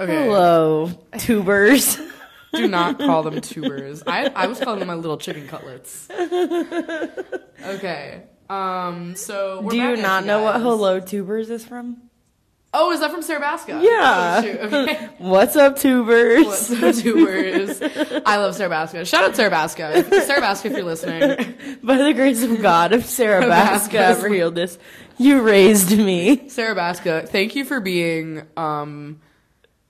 Okay. Hello, tubers. Do not call them tubers. I, I was calling them my little chicken cutlets. Okay. Um. So we're Do you not know what. Hello Tubers is from? Oh, is that from Sarah Baska? Yeah. Oh, shoot. Okay. What's up, tubers? What's up, tubers? I love Sarah Baska. Shout out Sarah Baska. If- Sarah Baska, if you're listening. By the grace of God, if Sarah Baska Baska. ever healed this, you raised me. Sarah Baska, thank you for being um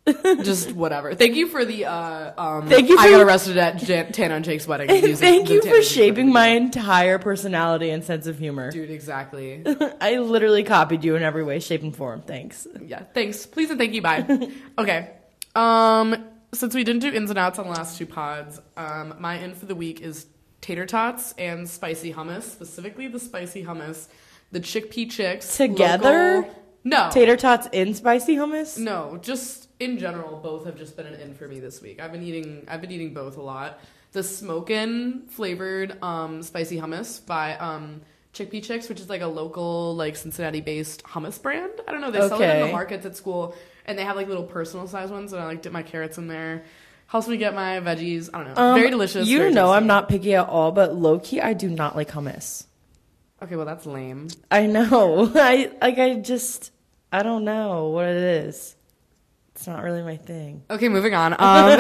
just whatever. Thank you for the uh um Thank you I for- got arrested at Jan- Tana and Jake's wedding. music- Thank you for shaping my entire personality and sense of humor. Dude, exactly. I literally copied you in every way, shape, and form. Thanks. Yeah, thanks. Please and thank you. Bye. okay. Um, since we didn't do ins and outs on the last two pods, um, my in for the week is tater tots and spicy hummus, specifically the spicy hummus, the chickpea chicks Together? local- no, Tater tots in spicy hummus? no, just in general, both have just been an in for me this week. I've been eating, I've been eating both a lot. The smokin' flavored um, spicy hummus by um, Chickpea Chicks, which is like a local, like Cincinnati based hummus brand. I don't know. They sell it in Okay. the markets at school, and they have like little personal size ones. And I like dip my carrots in there. Helps me get my veggies. I don't know. Um, very delicious. You very know I'm not picky at all, but low key, I do not like hummus. Okay, well that's lame. I know. I like. I just. I don't know what it is. It's not really my thing. Okay, moving on. Um,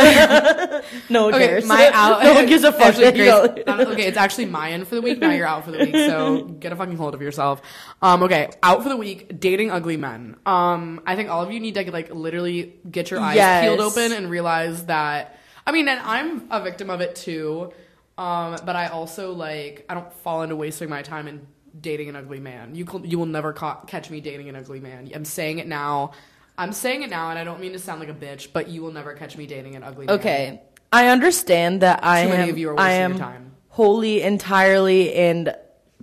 No one Okay, cares. my out. no one gives a fuck. Actually, Grace, um, okay, it's actually my in for the week. Now you're out for the week, so get a fucking hold of yourself. Um, okay, out for the week. Dating ugly men. Um, I think all of you need to like literally get your eyes Yes. peeled open and realize that. I mean, and I'm a victim of it too. Um, but I also like I don't fall into wasting my time in dating an ugly man. You you will never ca- catch me dating an ugly man. I'm saying it now. I'm saying it now, and I don't mean to sound like a bitch, but you will never catch me dating an ugly man. Okay, I understand that I Too am. many of you are I wasting am your time. wholly, entirely, and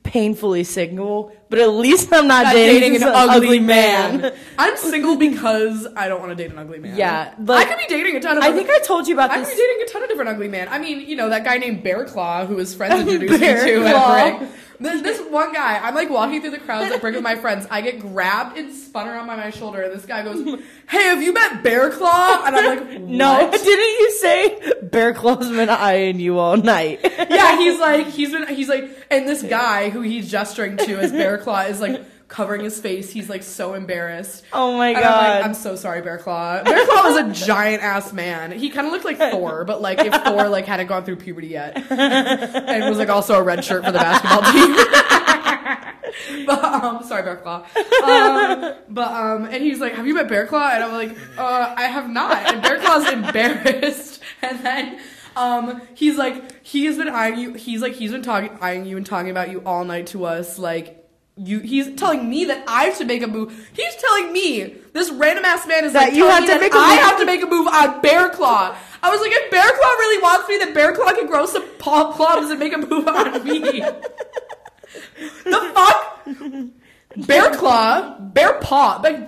painfully single. But at least I'm not Not dating, an ugly, man. I'm single because I don't want to date an ugly man. Yeah, I could be dating a ton of. I think I told you about this. I could be dating a ton of different ugly men. I mean, you know that guy named Bear Claw who his friends introduced me to at break. This, this one guy, I'm like walking through the crowds at break with my friends. I get grabbed and spun around by my shoulder, and this guy goes, "Hey, have you met Bear Claw?" And I'm like, No, didn't you say Bear Claw's been eyeing you all night? yeah, he's like, he's been, he's like, and this guy who he's gesturing to is Bear Claw is like covering his face. He's like so embarrassed. Oh my And I'm god. like, I'm so sorry, Bear Claw. Bear Claw was a giant ass man. He kind of looked like Thor, but like if Thor like hadn't gone through puberty yet, and was like also a red shirt for the basketball team. but um, sorry, Bear Claw. Um, but um, and he's like, "Have you met Bear Claw?" And I'm like, "Uh, I have not." And Bear Claw's embarrassed, and then. Um, he's like, he's been eyeing you. He's like, he's been talking, eyeing you and talking about you all night to us. Like, you. He's telling me that I should make a move. He's telling me this random ass man is That like you telling have me to make a I move. have to make a move on Bear Claw. I was like, if Bear Claw really wants me, then Bear Claw can grow some paw plums and make a move on me. the fuck? Bear Claw, Bear Paw, Bear,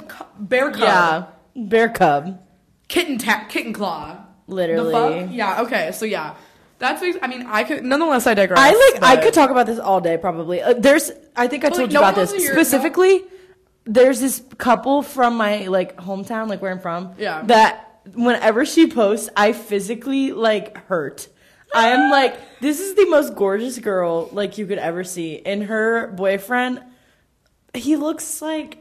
Cub, yeah, Bear Cub. Kitten ta- Kitten Claw. Literally. The fuck? Yeah. Okay. So yeah, that's. I mean, I could. Nonetheless, I digress. I like. I could talk about this all day. Probably. Uh, there's. I think I But, told like, you no about this to hear- no- specifically. There's this couple from my like hometown, like where I'm from. Yeah. That whenever she posts, I physically like hurt. I am like, this is the most gorgeous girl like you could ever see, and her boyfriend, he looks like.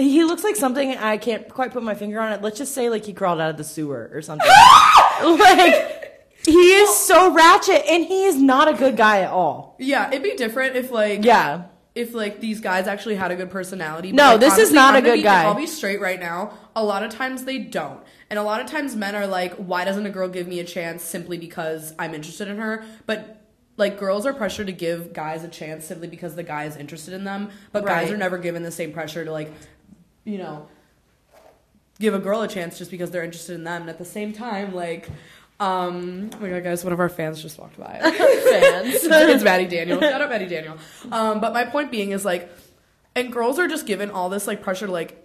He looks like something I can't quite put my finger on it. Let's just say like he crawled out of the sewer or something. like he is so ratchet and he is not a good guy at all. Yeah, it'd be different if like Yeah. if like these guys actually had a good personality. No, like, this is not a I'm gonna good be- guy. I'll be straight right now. A lot of times they don't. And a lot of times men are like, why doesn't a girl give me a chance simply because I'm interested in her? But like girls are pressured to give guys a chance simply because the guy is interested in them. But guys are never given the same pressure to like, you know, give a girl a chance just because they're interested in them. And at the same time, like, um, oh my god, guys, one of our fans just walked by. Fans. it's Maddie Daniel. Shout out Maddie Daniel. Um, but my point being is like, and girls are just given all this like pressure to like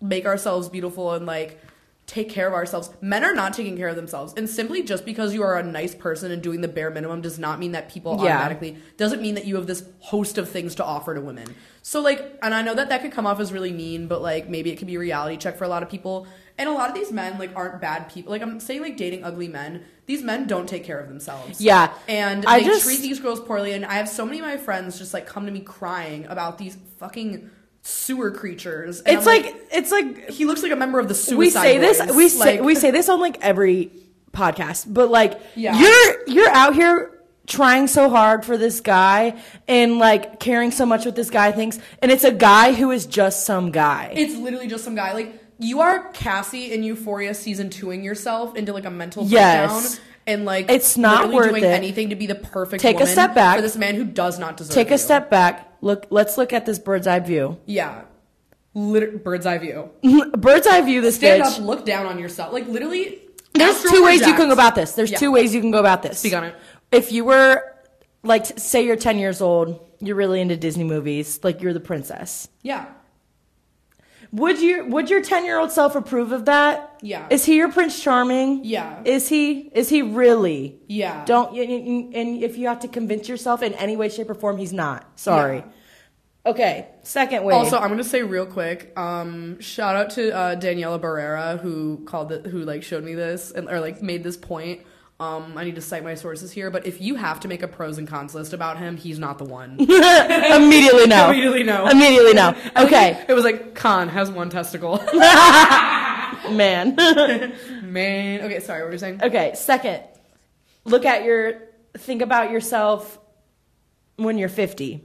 make ourselves beautiful and like take care of ourselves. Men are not taking care of themselves. And simply just because you are a nice person and doing the bare minimum does not mean that people Yeah. automatically doesn't mean that you have this host of things to offer to women. So like and I know that that could come off as really mean, but like maybe it could be a reality check for a lot of people. And a lot of these men like aren't bad people. Like I'm saying like dating ugly men. These men don't take care of themselves. Yeah. And I they just- treat these girls poorly and I have so many of my friends just like come to me crying about these fucking sewer creatures. And It's I'm like, it's like he looks like a member of the suicide we say this Boys. we say we say this on like every podcast but like Yeah. you're you're out here trying so hard for this guy and like caring so much what this guy thinks and it's a guy who is just some guy It's literally just some guy. Like you are Cassie in Euphoria season twoing yourself into like a mental Yes. breakdown, and like It's not worth doing it. anything to be the perfect. Take a step back. for this man who does not deserve. It. Take you. a step back look let's look at this bird's eye view Yeah, Liter- bird's eye view. bird's eye view this Stand bitch up, look down on yourself. Like literally. there's two ways you can go about this there's Yeah. two ways you can go about this Speak on it. if you were like say you're 10 years old you're really into disney movies like you're the princess Yeah. Would you would your 10 year old self approve of that? Yeah. Is he your Prince Charming? Yeah. Is he? Is he really? Yeah. Don't and if you have to convince yourself in any way, shape, or form, he's not. Sorry. Okay. Second way. Also, I'm gonna say real quick. Um, shout out to uh, Daniela Barrera who called it, who like showed me this and or like made this point. Um, I need to cite my sources here, but if you have to make a pros and cons list about him, he's not the one. immediately no. Immediately no. Immediately no. Okay, it was like Con has one testicle. man. Man, okay, sorry, what were you saying? okay. Second, look at your. Think about yourself when you're 50.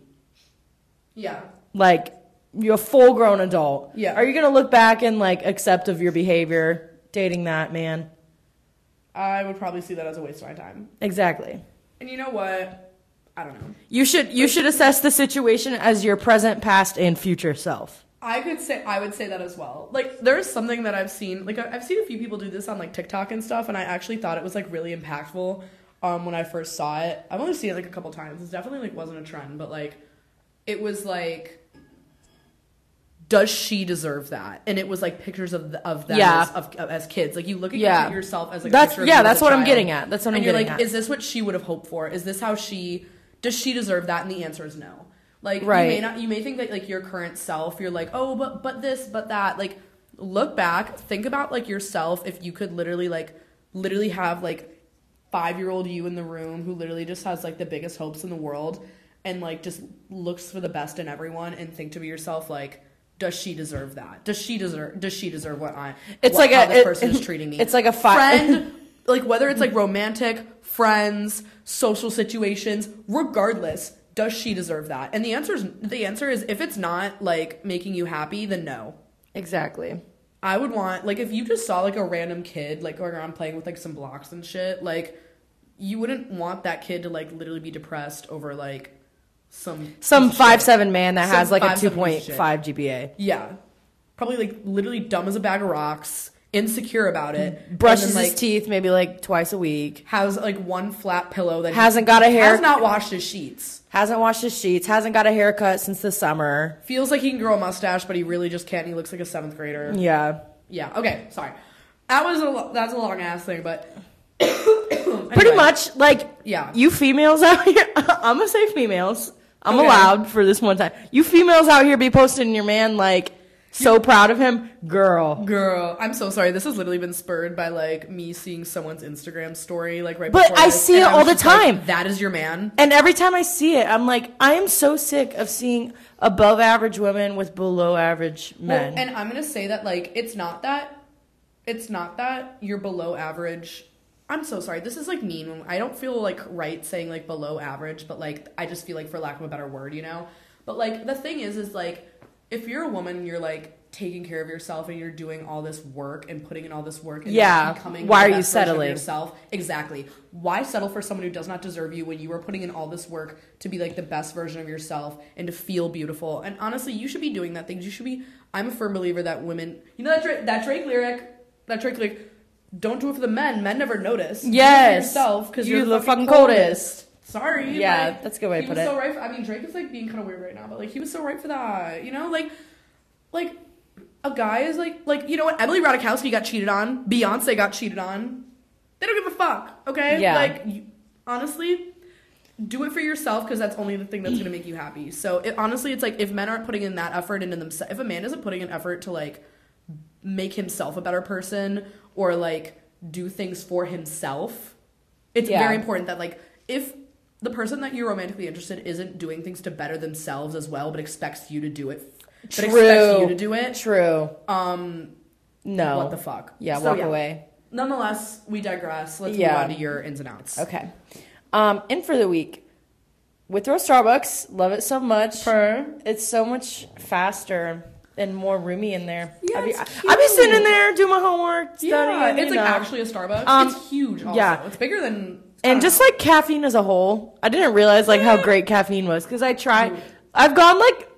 Yeah, like you're a full grown adult. Yeah. Are you gonna look back and like accept of your behavior dating that man? I would probably see that as a waste of my time. Exactly. And you know what? I don't know. You should you should assess the situation as your present, past, and future self. I could say I would say that as well. Like there's something that I've seen like I've seen a few people do this on like TikTok and stuff and I actually thought it was like really impactful um when I first saw it. I've only seen it like a couple times. It's definitely like wasn't a trend, but like it was like does she deserve that? And it was like pictures of the, of them Yeah. as, of, uh, as kids. Like you look at Yeah. yourself as like a That's- yeah, that's what I'm getting at. That's what I'm and you're getting like, at. is this what she would have hoped for? Is this how she does she deserve that? And the answer is no. Like you may not you may think that like your current self, you're like, oh, but but this, but that. Like look back, think about like yourself if you could literally like literally have like five year old you in the room who literally just has like the biggest hopes in the world and like just looks for the best in everyone and think to be yourself like does she deserve that? Does she deserve? Does she deserve what I? It's what, like how a- this it- person is treating me. it's like a fi- friend, like whether it's like romantic, friends, social situations, regardless, does she deserve that? And the answer is the answer is if it's not like making you happy, then no. Exactly. I would want like if you just saw like a random kid like going around playing with like some blocks and shit, like you wouldn't want that kid to like literally be depressed over like some Some five shit. seven man that Some has like a 5'7" two point five GPA. Yeah. Probably like literally dumb as a bag of rocks, insecure about it. Brushes then, his teeth maybe like twice a week. Has like one flat pillow that Hasn't got a hair- Has not washed his sheets. Hasn't washed his sheets. Hasn't got a haircut since the summer. Feels like he can grow a mustache, but he really just can't. He looks like a seventh grader. Yeah. Yeah. Okay. Sorry. That was a that's a long ass thing, but Pretty much like Yeah. you females out here. I'm gonna say females. I'm Okay. allowed for this one time. You females out here be posting your man like so proud of him, girl. Girl, I'm so sorry. This has literally been spurred by like me seeing someone's Instagram story, like right. But before I this, see it I all the just like, time. that is your man. And every time I see it, I'm like, I am so sick of seeing above average women with below average men. Well, and I'm gonna say that like it's not that, it's not that you're below average. I'm so sorry. This is like mean. I don't feel like right saying like below average, but like I just feel like for lack of a better word, you know. But like the thing is, is like if you're a woman, you're like taking care of yourself and you're doing all this work and putting in all this work. And Yeah. Why the are you settling? Yourself exactly. Why settle for someone who does not deserve you when you are putting in all this work to be like the best version of yourself and to feel beautiful? And honestly, you should be doing that things. You should be. I'm a firm believer that women. You know that that Drake lyric. That Drake lyric. Don't do it for the men. Men never notice. Yes. yourself because You're you're, the fucking fucking coldest. coldest. Sorry. Yeah, like, that's a good way to he put was it. So right. For, I mean, Drake is like being kind of weird right now, but like he was so right for that. You know, like, like a guy is like like you know what Emily Ratajkowski got cheated on, Beyonce got cheated on. They don't give a fuck, okay? Yeah. Like you, honestly, do it for yourself because that's only the thing that's gonna make you happy. So it, honestly, it's like if men aren't putting in that effort into themselves, if a man isn't putting an effort to like make himself a better person or like do things for himself, it's Yeah. very important that like if the person that you're romantically interested in isn't doing things to better themselves as well, but expects you to do it, but expects True. you to do it, True. um, No. what the fuck? Yeah, So, walk away. Nonetheless, we digress. Let's Yeah. move on to your ins and outs. Okay. Um, in for the week. Withrow Starbucks. Love it so much. Per. It's so much faster and more roomy in there. Yeah, I'd be, I'd be sitting in there doing my homework, studying. Yeah, it's like know. actually a Starbucks. Um, it's huge. Also. yeah. it's bigger than. And just know. like caffeine as a whole, I didn't realize like how great caffeine was because I tried. I've gone like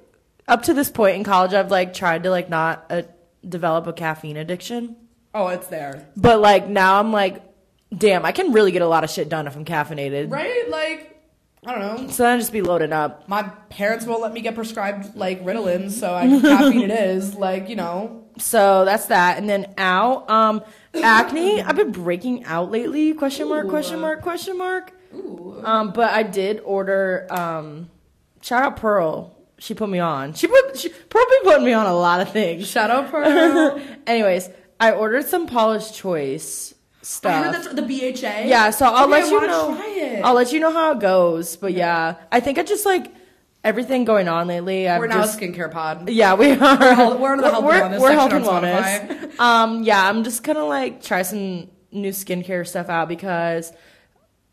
up to this point in college. I've like tried to like not uh, develop a caffeine addiction, oh, it's there, but like now I'm like, damn, I can really get a lot of shit done if I'm caffeinated. right? Like, I don't know. So then just be loaded up. My parents won't let me get prescribed like Ritalin, so I caffeine it is. Like, you know, So that's that. And then out, um, acne. I've been breaking out lately. Question mark? Ooh. Question mark? Question mark? Ooh. Um, but I did order. Um, shout out Pearl. She put me on. She put she, Pearl been putting me on a lot of things. shout out Pearl. Anyways, I ordered some Paula's Choice I stuff. heard that's the BHA. Yeah, so I'll Okay, let I you know. I'll let you know how it goes. But yeah, I think I just like everything going on lately. I've We're now just a skincare pod. yeah, we are. we're under the health and we're, wellness we're health and wellness. um, yeah, I'm just gonna like try some new skincare stuff out because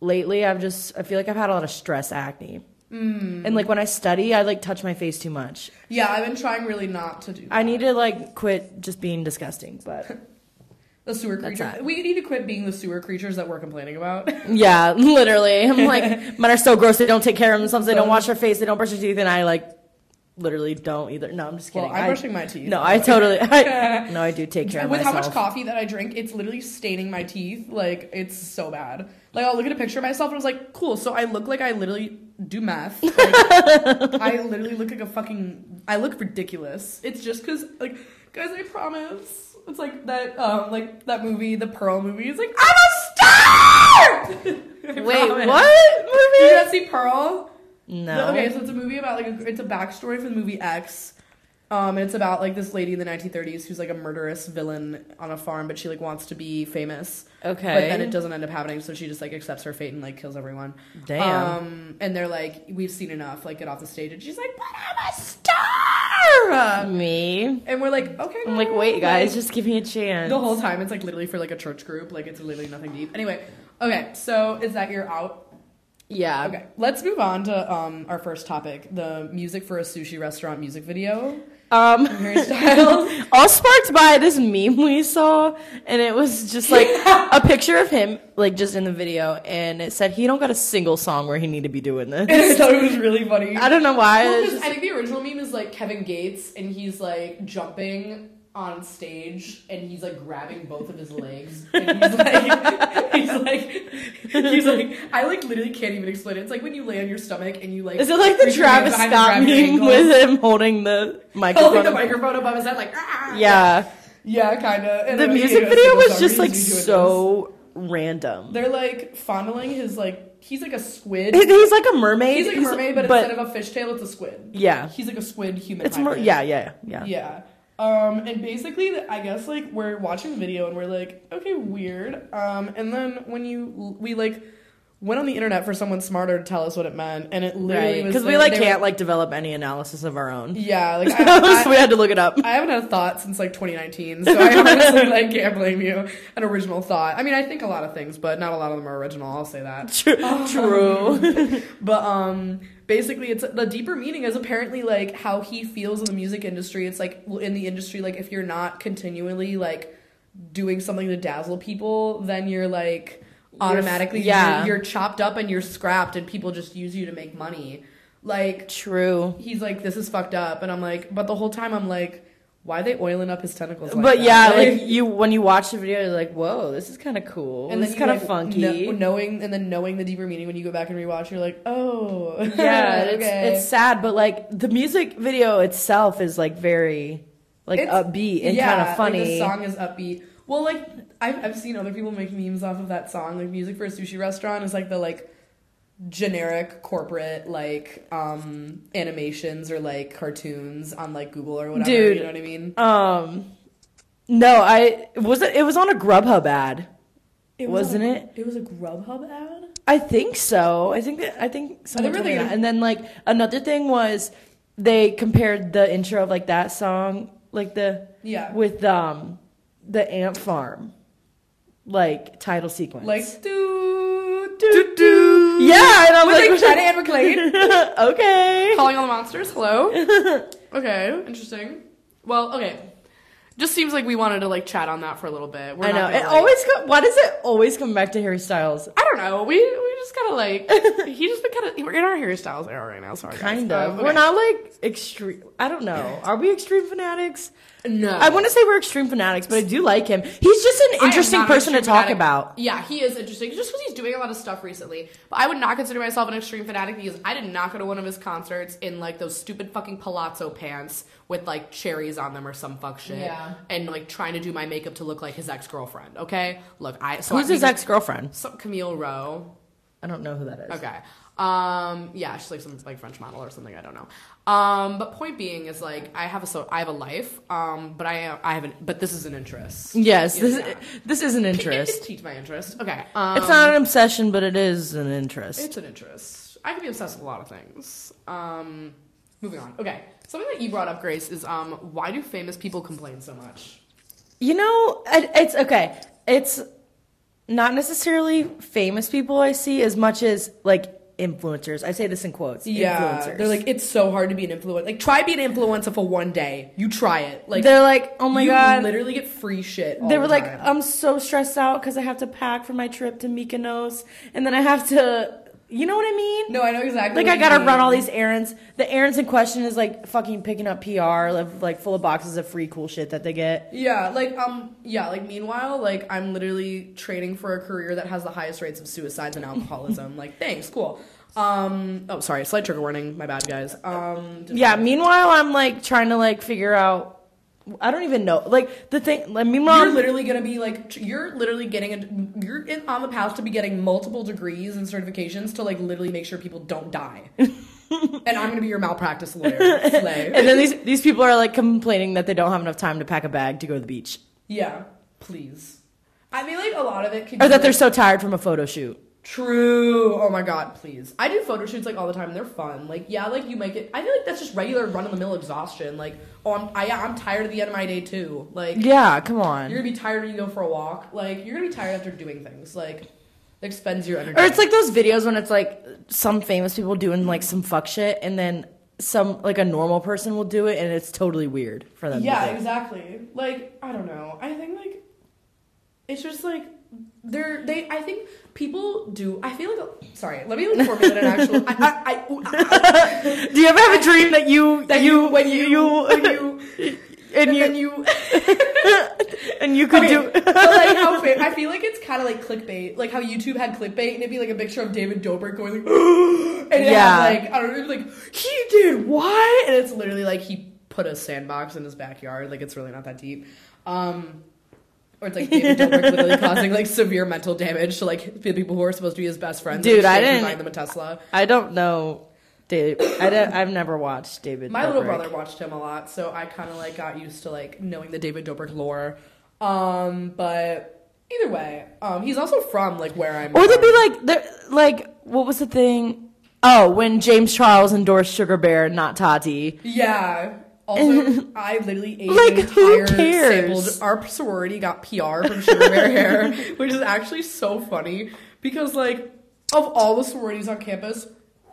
lately I've just I feel like I've had a lot of stress acne. Mm. And like when I study, I like touch my face too much. Yeah, I've been trying really not to do. That. I need to like quit just being disgusting. But the sewer creature. We need to quit being the sewer creatures that we're complaining about. yeah, literally, I'm like men are so gross. They don't take care of themselves. They don't wash their face. They don't brush their teeth. And I like literally don't either. No, I'm just well, kidding. I'm I- brushing my teeth. No, I totally. I, no, I do take care of myself. With myself. how much coffee that I drink, it's literally staining my teeth. Like it's so bad. Like I'll look at a picture of myself and I was like, cool. So I look like I literally do meth. Like, I literally look like a fucking. I look ridiculous. It's just because, like, guys, I promise. It's like that, um, like that movie, the Pearl movie. It's like I'm a star. Wait, promise. what Did you movie? guys see Pearl? No. Okay, so it's a movie about like a, it's a backstory for the movie X. Um, and it's about like this lady in the 1930s who's like a murderous villain on a farm, but she like wants to be famous. Okay. But then it doesn't end up happening, so she just like accepts her fate and like kills everyone. Damn. Um, and they're like, we've seen enough. Like, get off the stage. And she's like, but I'm a star. Me. And we're like, okay. I'm like, girl. wait, guys, Like, just give me a chance. the whole time it's like literally for like a church group. Like it's literally nothing deep. Anyway, okay. So is that your out? yeah. Okay, let's move on to um, our first topic: the music for a sushi restaurant music video. Um, Harry all sparked by this meme we saw, and it was just like a picture of him, like just in the video, and it said he don't got a single song where he need to be doing and I thought it was really funny. I don't know why. Well, just- I think the original meme is like Kevin Gates, and he's like jumping on stage, and he's like grabbing both of his legs, and he's like, he's like, he's like, I like literally can't even explain it. It's like when you lay on your stomach and you like. Is it like the reach your hand Travis Scott meme with him holding the microphone? Holding the microphone above his head, like ah! Yeah, yeah, kind of. the music video was just like so random. They're like fondling his like he's like a squid. He's like a mermaid. He's like a mermaid, but, instead of a fishtail, it's a squid. yeah, He's like a squid human. it's hybrid. Yeah, yeah, yeah. Yeah. Um, and basically, I guess like we're watching the video and we're like, okay, weird. Um, and then when you we like went on the internet for someone smarter to tell us what it meant, and it literally Right, because we like can't were- like develop any analysis of our own. yeah, like I, so we had to look it up. I haven't had a thought since like 2019, so I honestly like can't blame you. An original thought. I mean, I think a lot of things, but not a lot of them are original. I'll say that. true, True. But um basically it's the deeper meaning is apparently like how he feels in the music industry. It's like in the industry like if you're not continually like doing something to dazzle people, then you're like automatically yeah. you're, you're chopped up and you're scrapped and people just use you to make money. Like True. he's like this is fucked up and I'm like but the whole time I'm like why are they oiling up his tentacles like but that? yeah, like you when you watch the video, you're like, "Whoa, this is kind of cool. and is kind of like, funky." kno- knowing and then knowing the deeper meaning when you go back and rewatch, you're like, oh, yeah, it's okay. it's sad, but like the music video itself is like very like It's- upbeat and yeah, kind of funny. the song is upbeat. Well, like I've I've seen other people make memes off of that song. Like music for a sushi restaurant is like the like generic corporate like um animations or like cartoons on like Google or whatever. Dude. you know what I mean? Um, no, I was it. It was on a Grubhub ad. It was Wasn't a- it? It was a Grubhub ad. I think so. I think that I think someone were told me thinking- that. And then like another thing was they compared the intro of like that song, like the Yeah. with um the ant farm, like title sequence. Like do do do. yeah, and I'm With like like, and McClain okay. calling all the monsters. Hello. okay, interesting. Well, okay. Just seems like we wanted to like chat on that for a little bit. We're I know. gonna, It like- always co- why does it always come back to Harry Styles? I don't know. We we just kind of like he just been kind of we're in our Harry Styles era right now. Sorry, guys. Kind Um, of. okay. We're not like extreme. I don't know. Are we extreme fanatics? No, I want to say we're extreme fanatics, but I do like him. He's just an interesting an person to talk fanatic. about. Yeah, he is interesting just because he's doing a lot of stuff recently. But I would not consider myself an extreme fanatic because I did not go to one of his concerts in like those stupid fucking palazzo pants with like cherries on them or some fuck shit. Yeah. And like trying to do my makeup to look like his ex girlfriend. Okay, look, I so Who's I, his ex girlfriend? Some Camille Rowe. I don't know who that is. Okay. Um. Yeah, she's like some like French model or something. I don't know. Um. But point being is like I have a so I have a life. Um. But I I haven't. But this is an interest. Yes, this Yeah. this is an interest. piqued my interest. Okay. Um, It's not an obsession, but it is an interest. It's an interest. I can be obsessed with a lot of things. Um. Moving on. Okay. Something that you brought up, Grace, is um. Why do famous people complain so much? You know, it, it's okay. It's not necessarily famous people I see as much as like influencers. I say this in quotes. Yeah, influencers. they're like it's so hard to be an influencer. Like try being an influencer for one day. You try it. Like they're like, oh my you god. literally get free shit. all They the were like. I'm so stressed out because I have to pack for my trip to Mykonos, and then I have to, you know what I mean? No, I know exactly. Like I gotta mean. run all these errands. The errands in question is like fucking picking up PR, like, like full of boxes of free cool shit that they get. Yeah, like um, yeah, like meanwhile, like I'm literally training for a career that has the highest rates of suicides and alcoholism. like, thanks, cool. Um, oh, sorry, slight trigger warning. My bad, guys. Um, Yeah. Meanwhile, I'm like trying to like figure out. I don't even know. Like the thing. Like, meanwhile, You're literally gonna be like, you're literally getting a, you're in, on the path to be getting multiple degrees and certifications to like literally make sure people don't die. and I'm gonna be your malpractice lawyer. And then these these people are like complaining that they don't have enough time to pack a bag to go to the beach, yeah, please. I mean, like a lot of it could or be, that they're so tired from a photo shoot. True. Oh my god, please. I do photo shoots like all the time. They're fun. Like yeah, like you make it. I feel like that's just regular run of the mill exhaustion. Like oh, I'm I, I'm tired at the end of my day too. Like Yeah. Come on. you're gonna be tired when you go for a walk. Like you're gonna be tired after doing things. Like expends your energy. Or it's like those videos when it's like some famous people doing like some fuck shit, and then some like a normal person will do it, and it's totally weird for them. yeah, to do. exactly. Like I don't know. I think like it's just like they're they. I think people do. I feel like sorry. Let me like formulate an actual. I, I, I, Do you ever have a dream that you that you when you when you and, and you then you and you could Okay, do but like how I feel like it's kind of like clickbait, like how YouTube had clickbait, and it'd be like a picture of David Dobrik going like, and Yeah. like I don't know, like he did what, and it's literally like he put a sandbox in his backyard, like it's really not that deep, um, or it's like David Dobrik literally causing like severe mental damage to like the people who are supposed to be his best friends. Dude, I didn't- buying them a Tesla. I don't know, Dave. I don't, I've never watched David. My little brother watched him a lot, so I kind of like got used to like knowing the David Dobrik lore. Um, but either way, um, he's also from like where I'm. Or they'd be like, they're like, what was the thing? Oh, when James Charles endorsed Sugar Bear, not Tati. Yeah. Also, I literally ate Like, an entire cares? sampled. Our sorority got PR from Sugar Bear Hair, which is actually so funny because, like, of all the sororities on campus,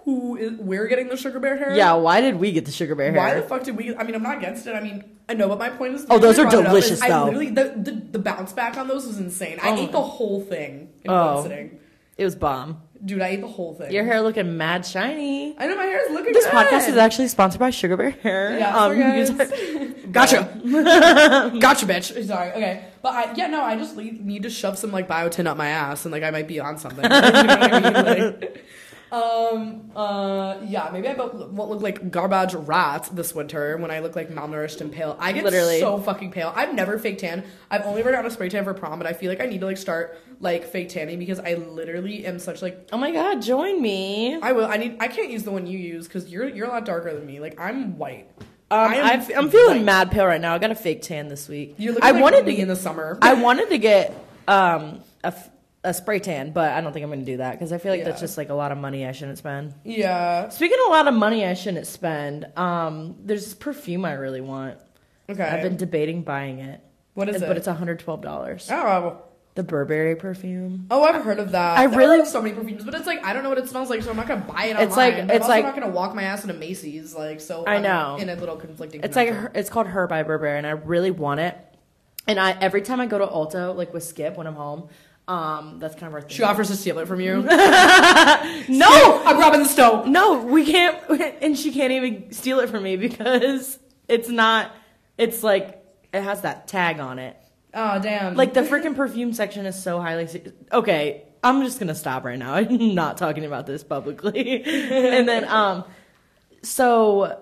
who is we're getting the Sugar Bear Hair? Yeah, why did we get the Sugar Bear hair? Why the fuck did we? I mean, I'm not against it. I mean, I know, but my point is. Oh, those are reason I brought it up is delicious, I literally, the, the the bounce back on those was insane. I Oh. ate the whole thing in Oh. one sitting, It was bomb. Dude. I ate the whole thing. Your hair looking mad shiny. I know my hair is looking. Good. This good. podcast is actually sponsored by Sugar Bear Hair. Yeah, Um, sorry, guys. guys- Gotcha. gotcha, bitch. Sorry. Okay. But I, yeah, no, I just need to shove some like biotin up my ass and like I might be on something. you know I mean? Like, Um. Uh. Yeah. Maybe I won't look like garbage rat this winter when I look like malnourished and pale. I get Literally. so fucking pale. I've never fake tan. I've only ever gotten a spray tan for prom, but I feel like I need to like start like fake tanning because I literally am such like Oh my god, join me. I will. I need. I can't use the one you use because you're you're a lot darker than me. Like I'm white. Um, I am feeling white. mad pale right now. I got a fake tan this week. You're looking I like wanted to in the summer. I wanted to get um a, f- a spray tan, but I don't think I'm going to do that because I feel like that's just like a lot of money I shouldn't spend. yeah. Speaking of a lot of money I shouldn't spend, um, there's this perfume I really want. Okay. I've been debating buying it. what is it? But it's $112. oh. The Burberry perfume. Oh, I've heard of that. I There really- like, so many perfumes, but it's like I don't know what it smells like, so I'm not gonna buy it online. It's like- I'm it's also like- not gonna walk my ass into Macy's, like so. I I'm know. in a little conflicting. It's like it's called Her by Burberry, and I really want it. And I every time I go to Ulta, like with Skip when I'm home, um, that's kind of our thing. she offers to steal it from you. no, I'm robbing the stove. no, we can't, and she can't even steal it from me because it's not. It's like it has that tag on it. Oh damn! Like the freaking perfume section is so highly. se- Okay, I'm just gonna stop right now. I'm not talking about this publicly. and then, um, so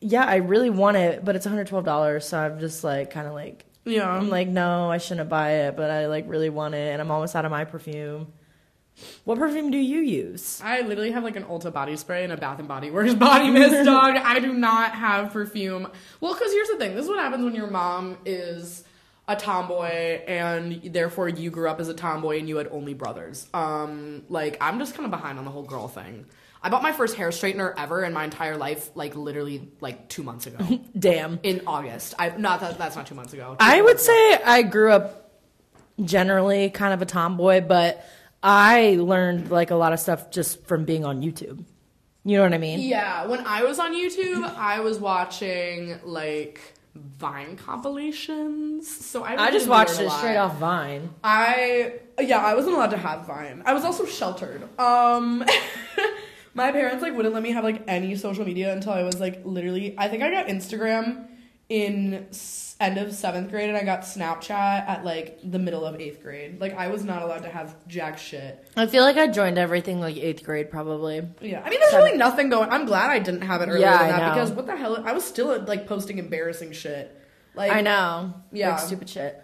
yeah, I really want it, but it's 112 dollars. So I'm just like, kind of like, yeah, I'm like, no, I shouldn't buy it, but I like really want it, and I'm almost out of my perfume. What perfume do you use? I literally have like an Ulta body spray and a Bath and Body Works body mist, dog. I do not have perfume. Well, because here's the thing: this is what happens when your mom is a tomboy, and therefore you grew up as a tomboy and you had only brothers. Um, like I'm just kind of behind on the whole girl thing. I bought my first hair straightener ever in my entire life, like literally like two months ago Damn. in August. I not that that's not two months ago. Two I would ago. say I grew up generally kind of a tomboy, but I learned like a lot of stuff just from being on YouTube. You know what I mean? Yeah, when I was on YouTube, I was watching like Vine compilations. So I, I just watched it straight off Vine. I yeah, I wasn't allowed to have Vine. I was also sheltered. Um my parents like wouldn't let me have like any social media until I was like literally I think I got Instagram in s- end of 7th grade and I got Snapchat at like the middle of 8th grade. Like I was not allowed to have jack shit. I feel like I joined everything like eighth grade probably. Yeah, I mean, there's really nothing going. I'm glad I didn't have it earlier Yeah, than I that know. because what the hell? I was still like posting embarrassing shit. Like I know. Yeah. Like stupid shit.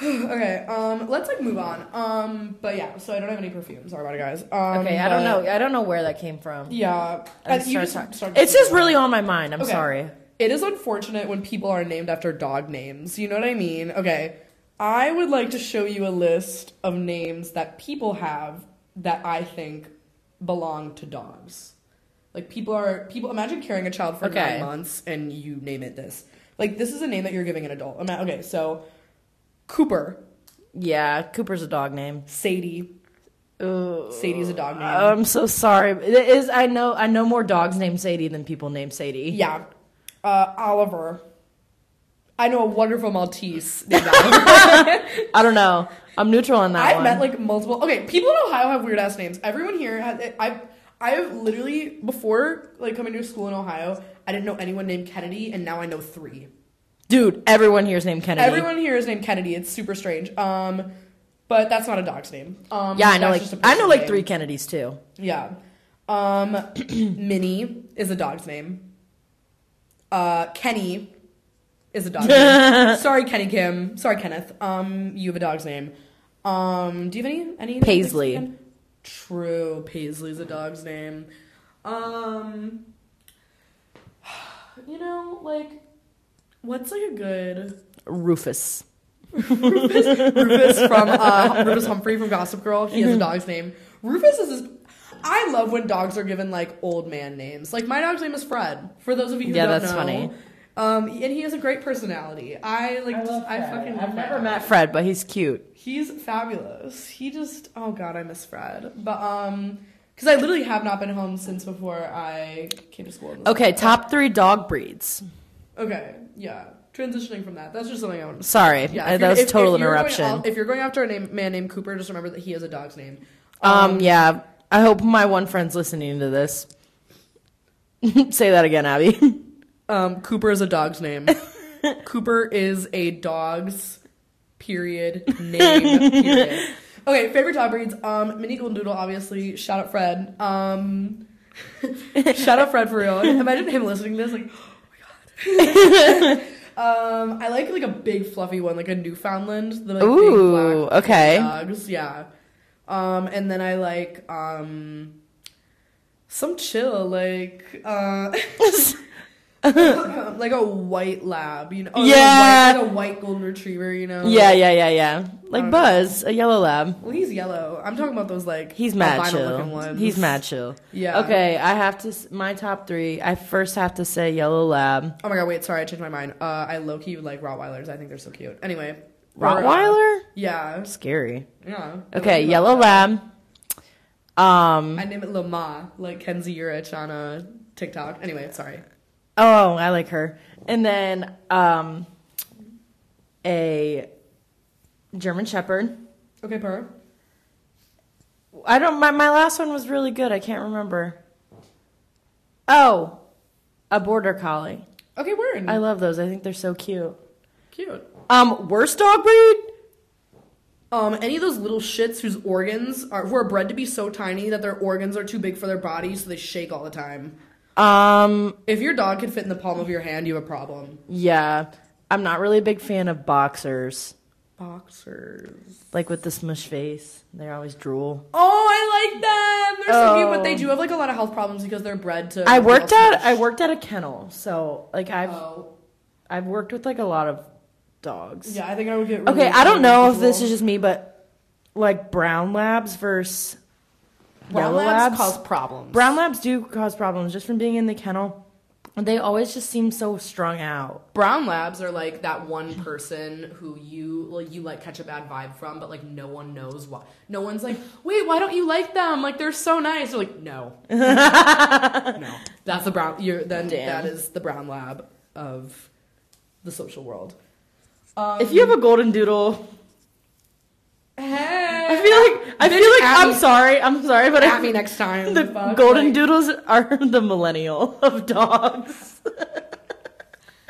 Okay, um, let's like move on. Um, but yeah, so I don't have any perfume. Sorry about it, guys. Um, Okay, I don't know. I don't know where that came from. Yeah, I Uh, you started talking- just it's just really on my mind. I'm Okay. sorry. It is unfortunate when people are named after dog names. You know what I mean? Okay, I would like to show you a list of names that people have that I think belong to dogs. Like people are people. Imagine carrying a child for Okay. nine months and you name it this. Like this is a name that you're giving an adult. Okay, so Cooper, Yeah, Cooper's a dog name. Sadie. Ooh. Sadie's a dog name. I'm so sorry. It is I know I know more dogs named Sadie than people named Sadie. Yeah. Uh, Oliver. I know a wonderful Maltese named Oliver. I don't know. I'm neutral on that I've one. met like multiple. Okay, people in Ohio have weird ass names. Everyone here has. I've I've literally before like coming to school in Ohio, I didn't know anyone named Kennedy, and now I know three. Dude, everyone here is named Kennedy. Everyone here is named Kennedy. It's super strange. Um, but that's not a dog's name. Um, yeah, I know like I know like name. three Kennedys too. Yeah. Um, Minnie is a dog's name. Uh, Kenny is a dog's name. Sorry, Kenny Kim. Sorry, Kenneth. Um, you have a dog's name. Um, do you have any any Paisley. True, Paisley's a dog's name. Um, you know, like, what's like a good Rufus. Rufus Rufus from uh, Rufus Humphrey from Gossip Girl. He has a dog's name. Rufus is. His, I love when dogs are given like old man names. Like my dog's name is Fred. For those of you who Yeah, don't that's know, funny. Um, and he has a great personality. I like. just, I fucking. love I've never dog. met Fred, but he's cute. He's fabulous. He just. Oh god, I miss Fred. But um, because I literally have not been home since before I came to school. Okay, summer. top three dog breeds. Okay, yeah. Transitioning from that, that's just something I want to Sorry, Yeah, if that you're- was if- total if you're going interruption. out- if you're going after a name, man named Cooper, just remember that he has a dog's name. um, yeah, I hope my one friend's listening to this. Say that again, Abby. Um, Cooper is a dog's name. Cooper is a dog's period name. period. Okay, favorite dog breeds. Um, mini golden doodle, obviously. Shout out Fred. Um, shout out Fred for real. Imagine him listening to this, like. um, I like like a big fluffy one, like a Newfoundland. The like, Ooh, black okay. dogs. Yeah. Um, and then I like um, some chill, like uh. like a white lab, you know? Oh, like a Yeah. white- like a white golden retriever, you know? Yeah, yeah, yeah, yeah. Like Okay. Buzz, a yellow lab. Well, he's yellow. I'm talking about those like He's mad chill. ones. He's mad chill. Yeah. Okay, I have to. My top three. I first have to say yellow lab. Oh my god, wait, sorry, I changed my mind. Uh, I low key like Rottweilers. I think they're so cute. Anyway, uh, Rottweiler. yeah, Scary. yeah. Okay, yellow lab. Um. I name it Lama, like Kenzie Urich on a TikTok. Anyway, sorry. Oh, I like her. And then um, a German Shepherd. Okay, Per. I don't. My my last one was really good. I can't remember. Oh, a border collie. Okay, word. I love those. I think they're so cute. cute. Um, worst dog breed? Um, any of those little shits whose organs are who are bred to be so tiny that their organs are too big for their body, so they shake all the time. Um, If your dog can fit in the palm of your hand, you have a problem. yeah. I'm not really a big fan of boxers. Boxers. Like with the smush face. They always drool. Oh, I like them. They're so cute, but they Oh. do have like a lot of health problems because they're bred to. I worked at I worked at a kennel, so like I've Oh, I've worked with like a lot of dogs. yeah. I think I would get. Really Okay, I don't know if this is just me, but like brown labs versus brown yellow labs, labs. cause problems. brown labs do cause problems just from being in the kennel. They always just seem so strung out. brown labs are like that one person who you like you like catch a bad vibe from, but like no one knows why. No one's like, wait, why don't you like them? Like they're so nice. They're like, no, no. That's the brown. You're then Damn. that is the brown lab of the social world. Um, If you have a golden doodle, hey, I feel like I Bitch, feel like I'm me. sorry, I'm sorry, but at I, me next time. the fuck, golden like- doodles are the millennial of dogs.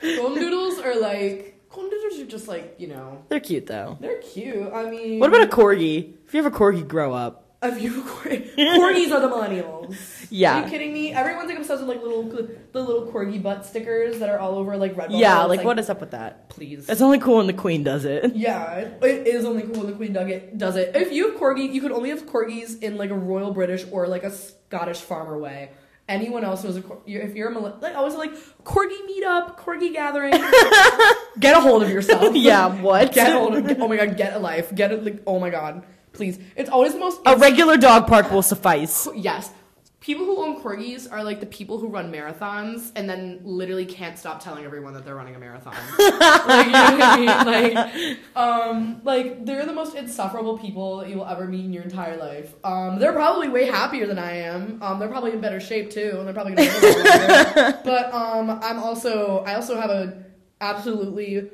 Golden doodles are like golden doodles are just like you know They're cute though. they're cute. I mean, What about a corgi? If you have a corgi, grow up. A few corgis are the millennials. Yeah. Are you kidding me? Everyone's like obsessed with like little the little corgi butt stickers that are all over like red. Yeah, like, what is up with that? Please. It's only cool when the queen does it. yeah, it, it is only cool when the queen it, does it. If you have corgi, you could only have corgis in like a royal British or like a Scottish farmer way. Anyone else knows a cor- if you're a like always like corgi meetup, corgi gathering. get a hold of yourself. yeah, what? Get a hold of. Oh my god, get a life. Get it. Like, oh my god, please. It's always the most. A regular dog park will suffice. Yes. People who own corgis are like the people who run marathons and then literally can't stop telling everyone that they're running a marathon. like, you know what I mean? Like, um, like they're the most insufferable people that you will ever meet in your entire life. Um, they're probably way happier than I am. Um, they're probably in better shape too, and they're probably gonna live longer. But um, I'm also I also have a absolutely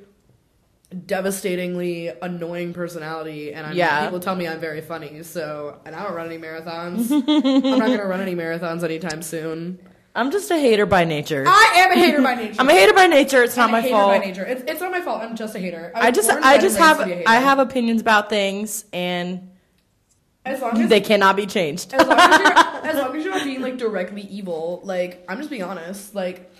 devastatingly annoying personality and I'm, Yeah. people tell me I'm very funny so and I don't run any marathons I'm not gonna run any marathons anytime soon I'm just a hater by nature. I am a hater by nature I'm a hater by nature. It's not I'm a my hater fault. by nature it's, it's not my fault I'm just a hater I was just, I just have, to be a hater. I have opinions about things, and as long as they cannot be changed. as long as, you're, as long as you're not being like directly evil like I'm just being honest like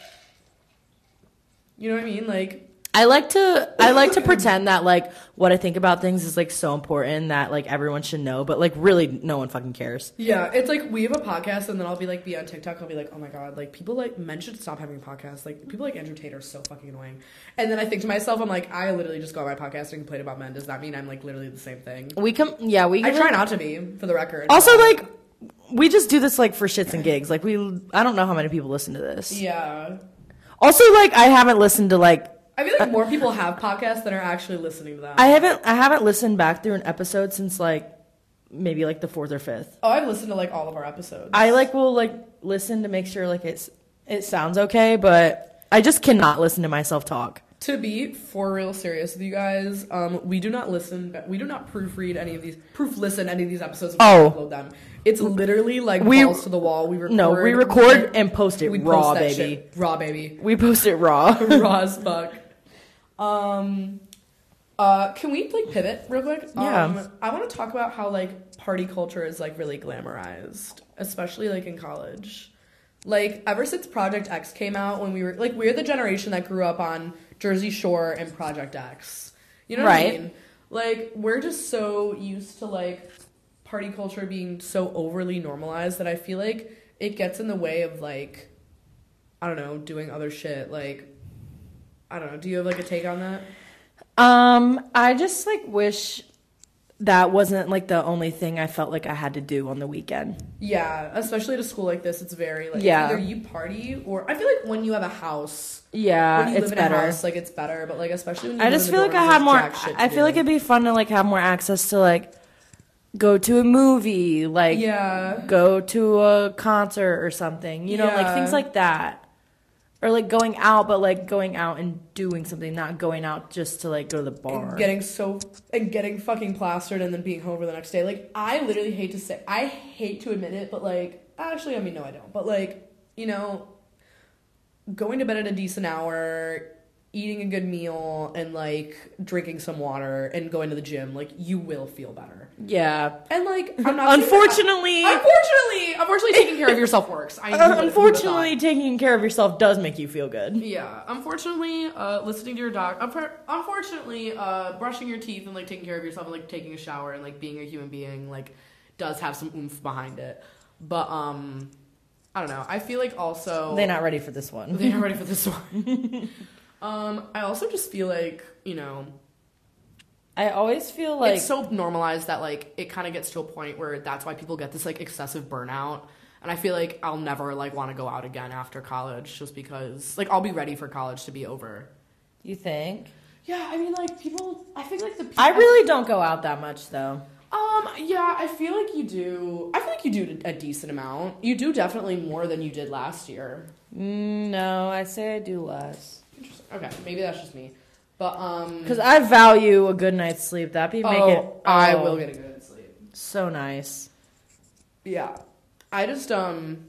you know what I mean like I like to I like to pretend that like what I think about things is like so important that like everyone should know, but like really no one fucking cares. Yeah, it's like we have a podcast, and then I'll be like, be on TikTok. I'll be like, oh my god, like people like men should stop having podcasts. Like people like Andrew Tate are so fucking annoying. And then I think to myself, I'm like, I literally just go on my podcast and complain about men. Does that mean I'm like literally the same thing? We come yeah, we I try not to be, for the record. Also like we just do this like for shits and gigs. Like we I don't know how many people listen to this. yeah, Also like I haven't listened to like I feel like more people have podcasts than are actually listening to them. I haven't I haven't listened back through an episode since like maybe like the fourth or fifth. oh, I've listened to like all of our episodes. I like will like listen to make sure like it's it sounds okay, but I just cannot listen to myself talk. to be for real serious with you guys, um, we do not listen. We do not proofread any of these, proof listen any of these episodes. before Oh. we upload them. It's literally like We- balls to the wall. We record. No, we record and post it we raw, post baby. shit. raw baby, We post it raw. raw as fuck. Um, Uh, can we like pivot real quick? Yeah. Um, I want to talk about how like party culture is like really glamorized, especially like in college. Like ever since Project X came out, when we were like we're the generation that grew up on Jersey Shore and Project X. You know what Right. I mean? Like we're just so used to like party culture being so overly normalized that I feel like it gets in the way of like I don't know, doing other shit. Like I don't know. Do you have like a take on that? Um, I just like wish that wasn't like the only thing I felt like I had to do on the weekend. Yeah, especially at a school like this, it's very like Yeah. either you party or I feel like when you have a house, Yeah, it's live in better. a house, like it's better. But like especially when you I just feel like I have more. jack shit to I feel do. like it'd be fun to like have more access to like go to a movie, like yeah, go to a concert or something. You know, like things like that. Or like going out, but like going out and doing something, not going out just to like go to the bar. and getting so and getting fucking plastered and then being home for the next day. Like I literally hate to say, I hate to admit it, but like actually, I mean, no, I don't. But like you know, going to bed at a decent hour. Eating a good meal and like drinking some water and going to the gym, like you will feel better. Yeah. And like, I'm not that- Unfortunately, Unfortunately, unfortunately, taking care of yourself works. I knew it- who would've unfortunately, taking care of yourself does make you feel good. yeah. Unfortunately, uh, listening to your doc. Unfortunately, uh, brushing your teeth and like taking care of yourself and like taking a shower and like being a human being like does have some oomph behind it. But um, I don't know. I feel like also They're not ready for this one. they're not ready for this one. um, I also just feel like you know I always feel like it's so normalized that like it kind of gets to a point where that's why people get this like excessive burnout and i feel like i'll never like want to go out again after college just because like i'll be ready for college to be over you think. yeah i mean like people i think like the people, I really don't go out that much though. um yeah i feel like you do i feel like you do a decent amount you do definitely more than you did last year Mm, no, I say I do less Interesting. okay maybe that's just me but um because I value a good night's sleep. That be make oh, it. i oh, will get a good sleep so nice. yeah i just um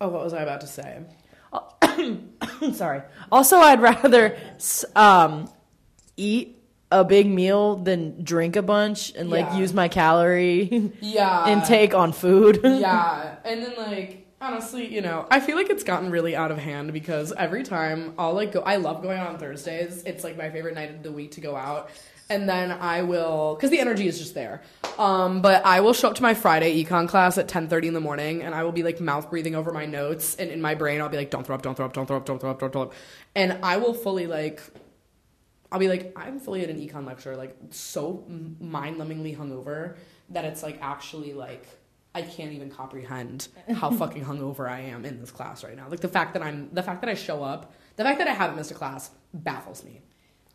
oh what was i about to say Sorry. Also, I'd rather um, eat a big meal than drink a bunch and like Yeah. use my calorie yeah intake on food. yeah and then like honestly you know i feel like it's gotten really out of hand because every time i'll like go i love going out on thursdays. It's like my favorite night of the week to go out. And then i will because the energy is just there. Um, but i will show up to my friday econ class at 10.30 in the morning and i will be like mouth breathing over my notes and in my brain i'll be like don't throw up don't throw up don't throw up don't throw up don't throw up. And i will fully like I'll be like, I'm fully at an econ lecture, like so mind numbingly hungover that it's like actually like I can't even comprehend how fucking hungover I am in this class right now. Like the fact that I'm the fact that I show up, the fact that I haven't missed a class baffles me.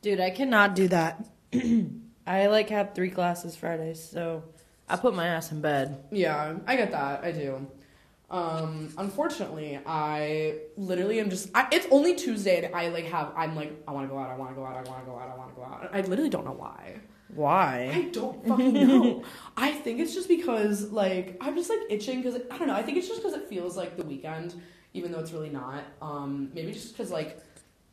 Dude, I cannot do that. I like have three classes Friday, so I put my ass in bed. Yeah, I get that. I do. Um, unfortunately, I literally am just. I, it's only Tuesday, and I like have. I'm like, I want to go out. I want to go out. I want to go out. I want to go out. I literally don't know why. Why? I don't fucking know. I think it's just because like I'm just like itching because I don't know. I think it's just because it feels like the weekend, even though it's really not. Um, maybe just because like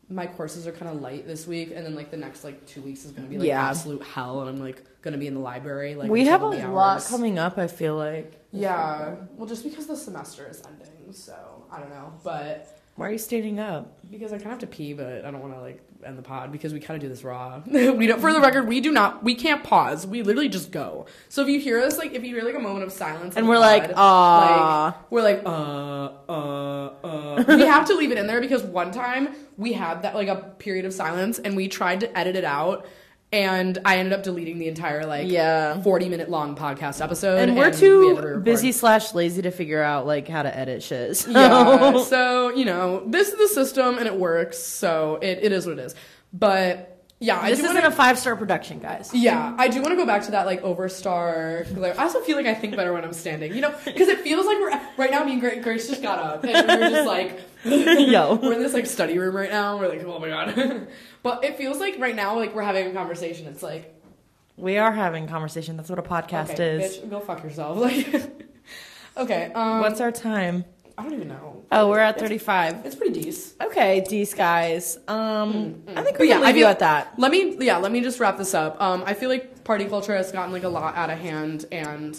my courses are kind of light this week, and then like the next like two weeks is gonna be like Yeah. absolute hell, and I'm like gonna be in the library. Like we have a lot coming up, I feel like. Yeah, well, just because the semester is ending, so I don't know, but Why are you standing up? because I kind of have to pee, but I don't want to like end the pod because we kind of do this raw. we don't. For the record, we do not. We can't pause. We literally just go. So if you hear us, like if you hear like a moment of silence, And we're the like, ah, like, we're like, uh, uh, uh. we have to leave it in there because one time we had that like a period of silence and we tried to edit it out. And I ended up deleting the entire like Yeah. forty minute long podcast episode, And we're we too recording. busy slash lazy to figure out like how to edit shit. so- yeah. So, you know, this is the system and it works. So it, it is what it is. But yeah, I this do isn't wanna, a five star production, guys. yeah, I do want to go back to that like overstar. 'cause I also feel like I think better when I'm standing, you know, because it feels like we're right now. Me and Grace just got up and we're just like, Yo. we're in this like study room right now. We're like, oh my god. but it feels like right now, like we're having a conversation. It's like, We are having conversation. That's what a podcast okay, is. bitch, go fuck yourself. Like, okay, um, What's our time? I don't even know. Oh, we're at 35. It's pretty decent. Okay, D's guys. Um, I think But we yeah, can I leave you at that. Let me yeah, let me just wrap this up. Um, I feel like party culture has gotten like a lot out of hand, and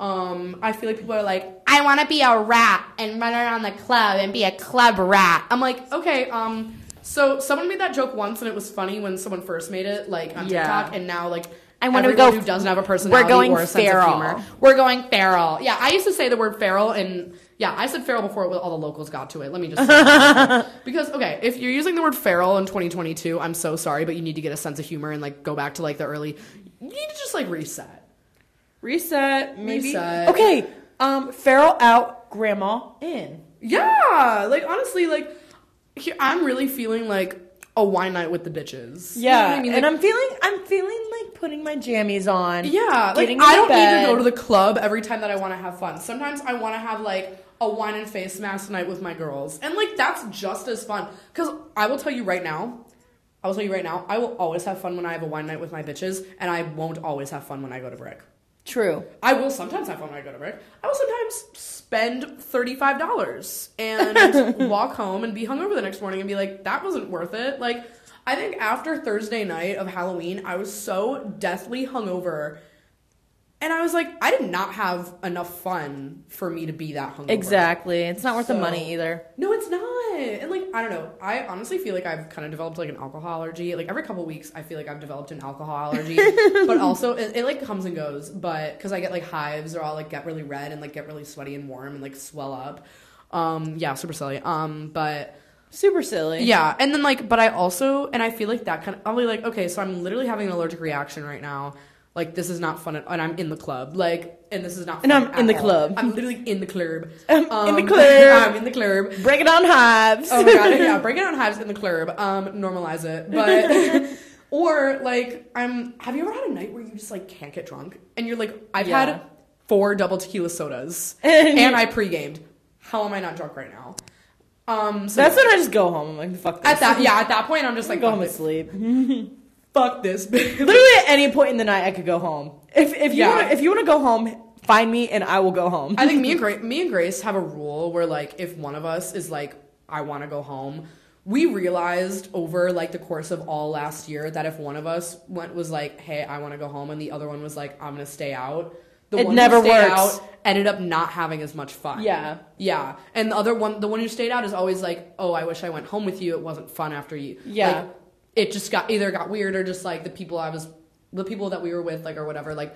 um, I feel like people are like, I want to be a rat and run around the club and be a club rat. I'm like, okay, um, so someone made that joke once, and it was funny when someone first made it, like on Yeah. TikTok, and now like. I wanna everyone go- who doesn't have a personality going or a sense of humor. We're going feral. Yeah, I used to say the word feral, and yeah, I said feral before all the locals got to it. Let me just because okay, if you're using the word feral in 2022, I'm so sorry, but you need to get a sense of humor and like go back to like the early. You need to just like reset. Reset, maybe. Reset. Okay, um, feral out, grandma in. Yeah, like honestly, like here, I'm really feeling like a wine night with the bitches. You know Yeah, I mean? and I'm feeling, I'm feeling like putting my jammies on. Yeah, like I don't need to go to the club every time that I want to have fun. Sometimes I want to have like a wine and face mask night with my girls, and like that's just as fun. Because I will tell you right now, I will tell you right now, I will always have fun when I have a wine night with my bitches, and I won't always have fun when I go to Brick. True. I will sometimes have fun when I go to Brick. I will sometimes spend thirty five dollars and walk home and be hungover the next morning and be like, that wasn't worth it. Like, I think after Thursday night of Halloween, I was so deathly hungover, and I was like, I did not have enough fun for me to be that hungover. Exactly. It's not worth the money either. No, it's not. And like, I don't know. I honestly feel like I've kind of developed like an alcohol allergy. Like every couple weeks, I feel like I've developed an alcohol allergy. but also, it, it like comes and goes. But because I get like hives, or I'll like get really red and like get really sweaty and warm and like swell up. Um, yeah, super silly. Um, but Super silly. yeah, and then like, but I also, and I feel like that kind of, I'll be like, okay, so I'm literally having an allergic reaction right now. Like this is not fun, at, and I'm in the club. Like, and this is not. And I'm at in the all. club. I'm literally in the club. I'm in the Um, club. I'm in the club. Break it on hives. Oh my god, yeah, break it on hives in the club. Um, normalize it, but or like I'm. Have you ever had a night where you just like can't get drunk and you're like, I've Yeah. had four double tequila sodas And- I pre-gamed. How am I not drunk right now? Um, so That's when I just go home. I'm like, fuck this. at that yeah at that point I'm just like go home and sleep. Fuck this bitch. Literally at any point in the night, I could go home. If if you Yeah. wanna, if you want to go home, find me and I will go home. I think me and Grace, me and Grace have a rule where like if one of us is like I want to go home, we realized over like the course of all last year that if one of us went was like, "Hey, I want to go home," and the other one was like, "I'm gonna stay out," the It one never who stayed works. out ended up not having as much fun. Yeah. yeah, and the other one, the one who stayed out, is always like, "Oh, I wish I went home with you. It wasn't fun after you." Yeah. Like, it just got either got weird or just like the people I was, the people that we were with, like or whatever, like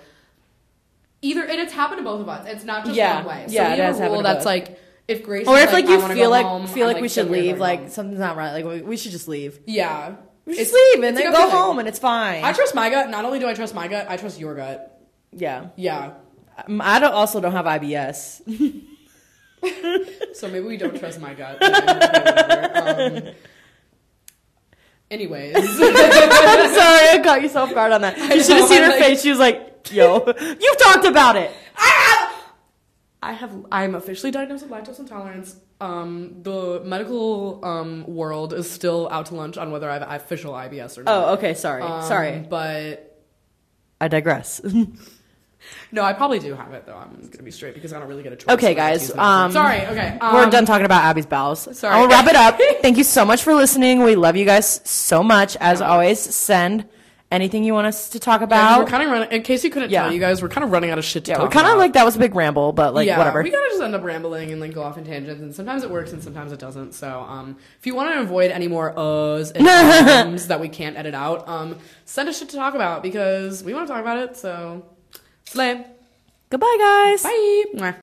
either and it's happened to both of us. It's not just Yeah. one way. So Yeah, it has rule that's both. like if Grace or if like I you feel like home, feel I'm like we should leave, like home." something's not right. Like we, we should just leave. yeah, We should It's- just leave and then go home and it's fine. I trust my gut. Not only do I trust my gut, I trust your gut. yeah. Yeah. Um, I don't also don't have IBS. So maybe we don't trust my gut. Um, anyways, I'm sorry, I caught you so off guard on that. You should have seen I'm her like- face. She was like, "Yo, you've talked about it." I have I'm officially diagnosed with lactose intolerance. Um, the medical um world is still out to lunch on whether I have official IBS or not. Oh, okay. Sorry, Um, sorry. but I digress. no, I probably do have it though. I'm gonna be straight because I don't really get a choice. Okay, guys, um, sorry. Okay, We're um, done talking about Abby's bowels. Sorry. I'll wrap it up. Thank you so much for listening. We love you guys so much. As always, send anything you want us to talk Yeah, about. we're kind of running. In case you couldn't Yeah. tell, you guys, we're kind of running out of shit to yeah, talk we're kind of like that was a big ramble, but like yeah, whatever. We kind of just end up rambling and like go off in tangents, and sometimes it works and sometimes it doesn't. So, um, if you want to avoid any more uhs and ums that we can't edit out, um, send us shit to talk about because we want to talk about it. So, slay. Goodbye, guys. Bye. Mwah.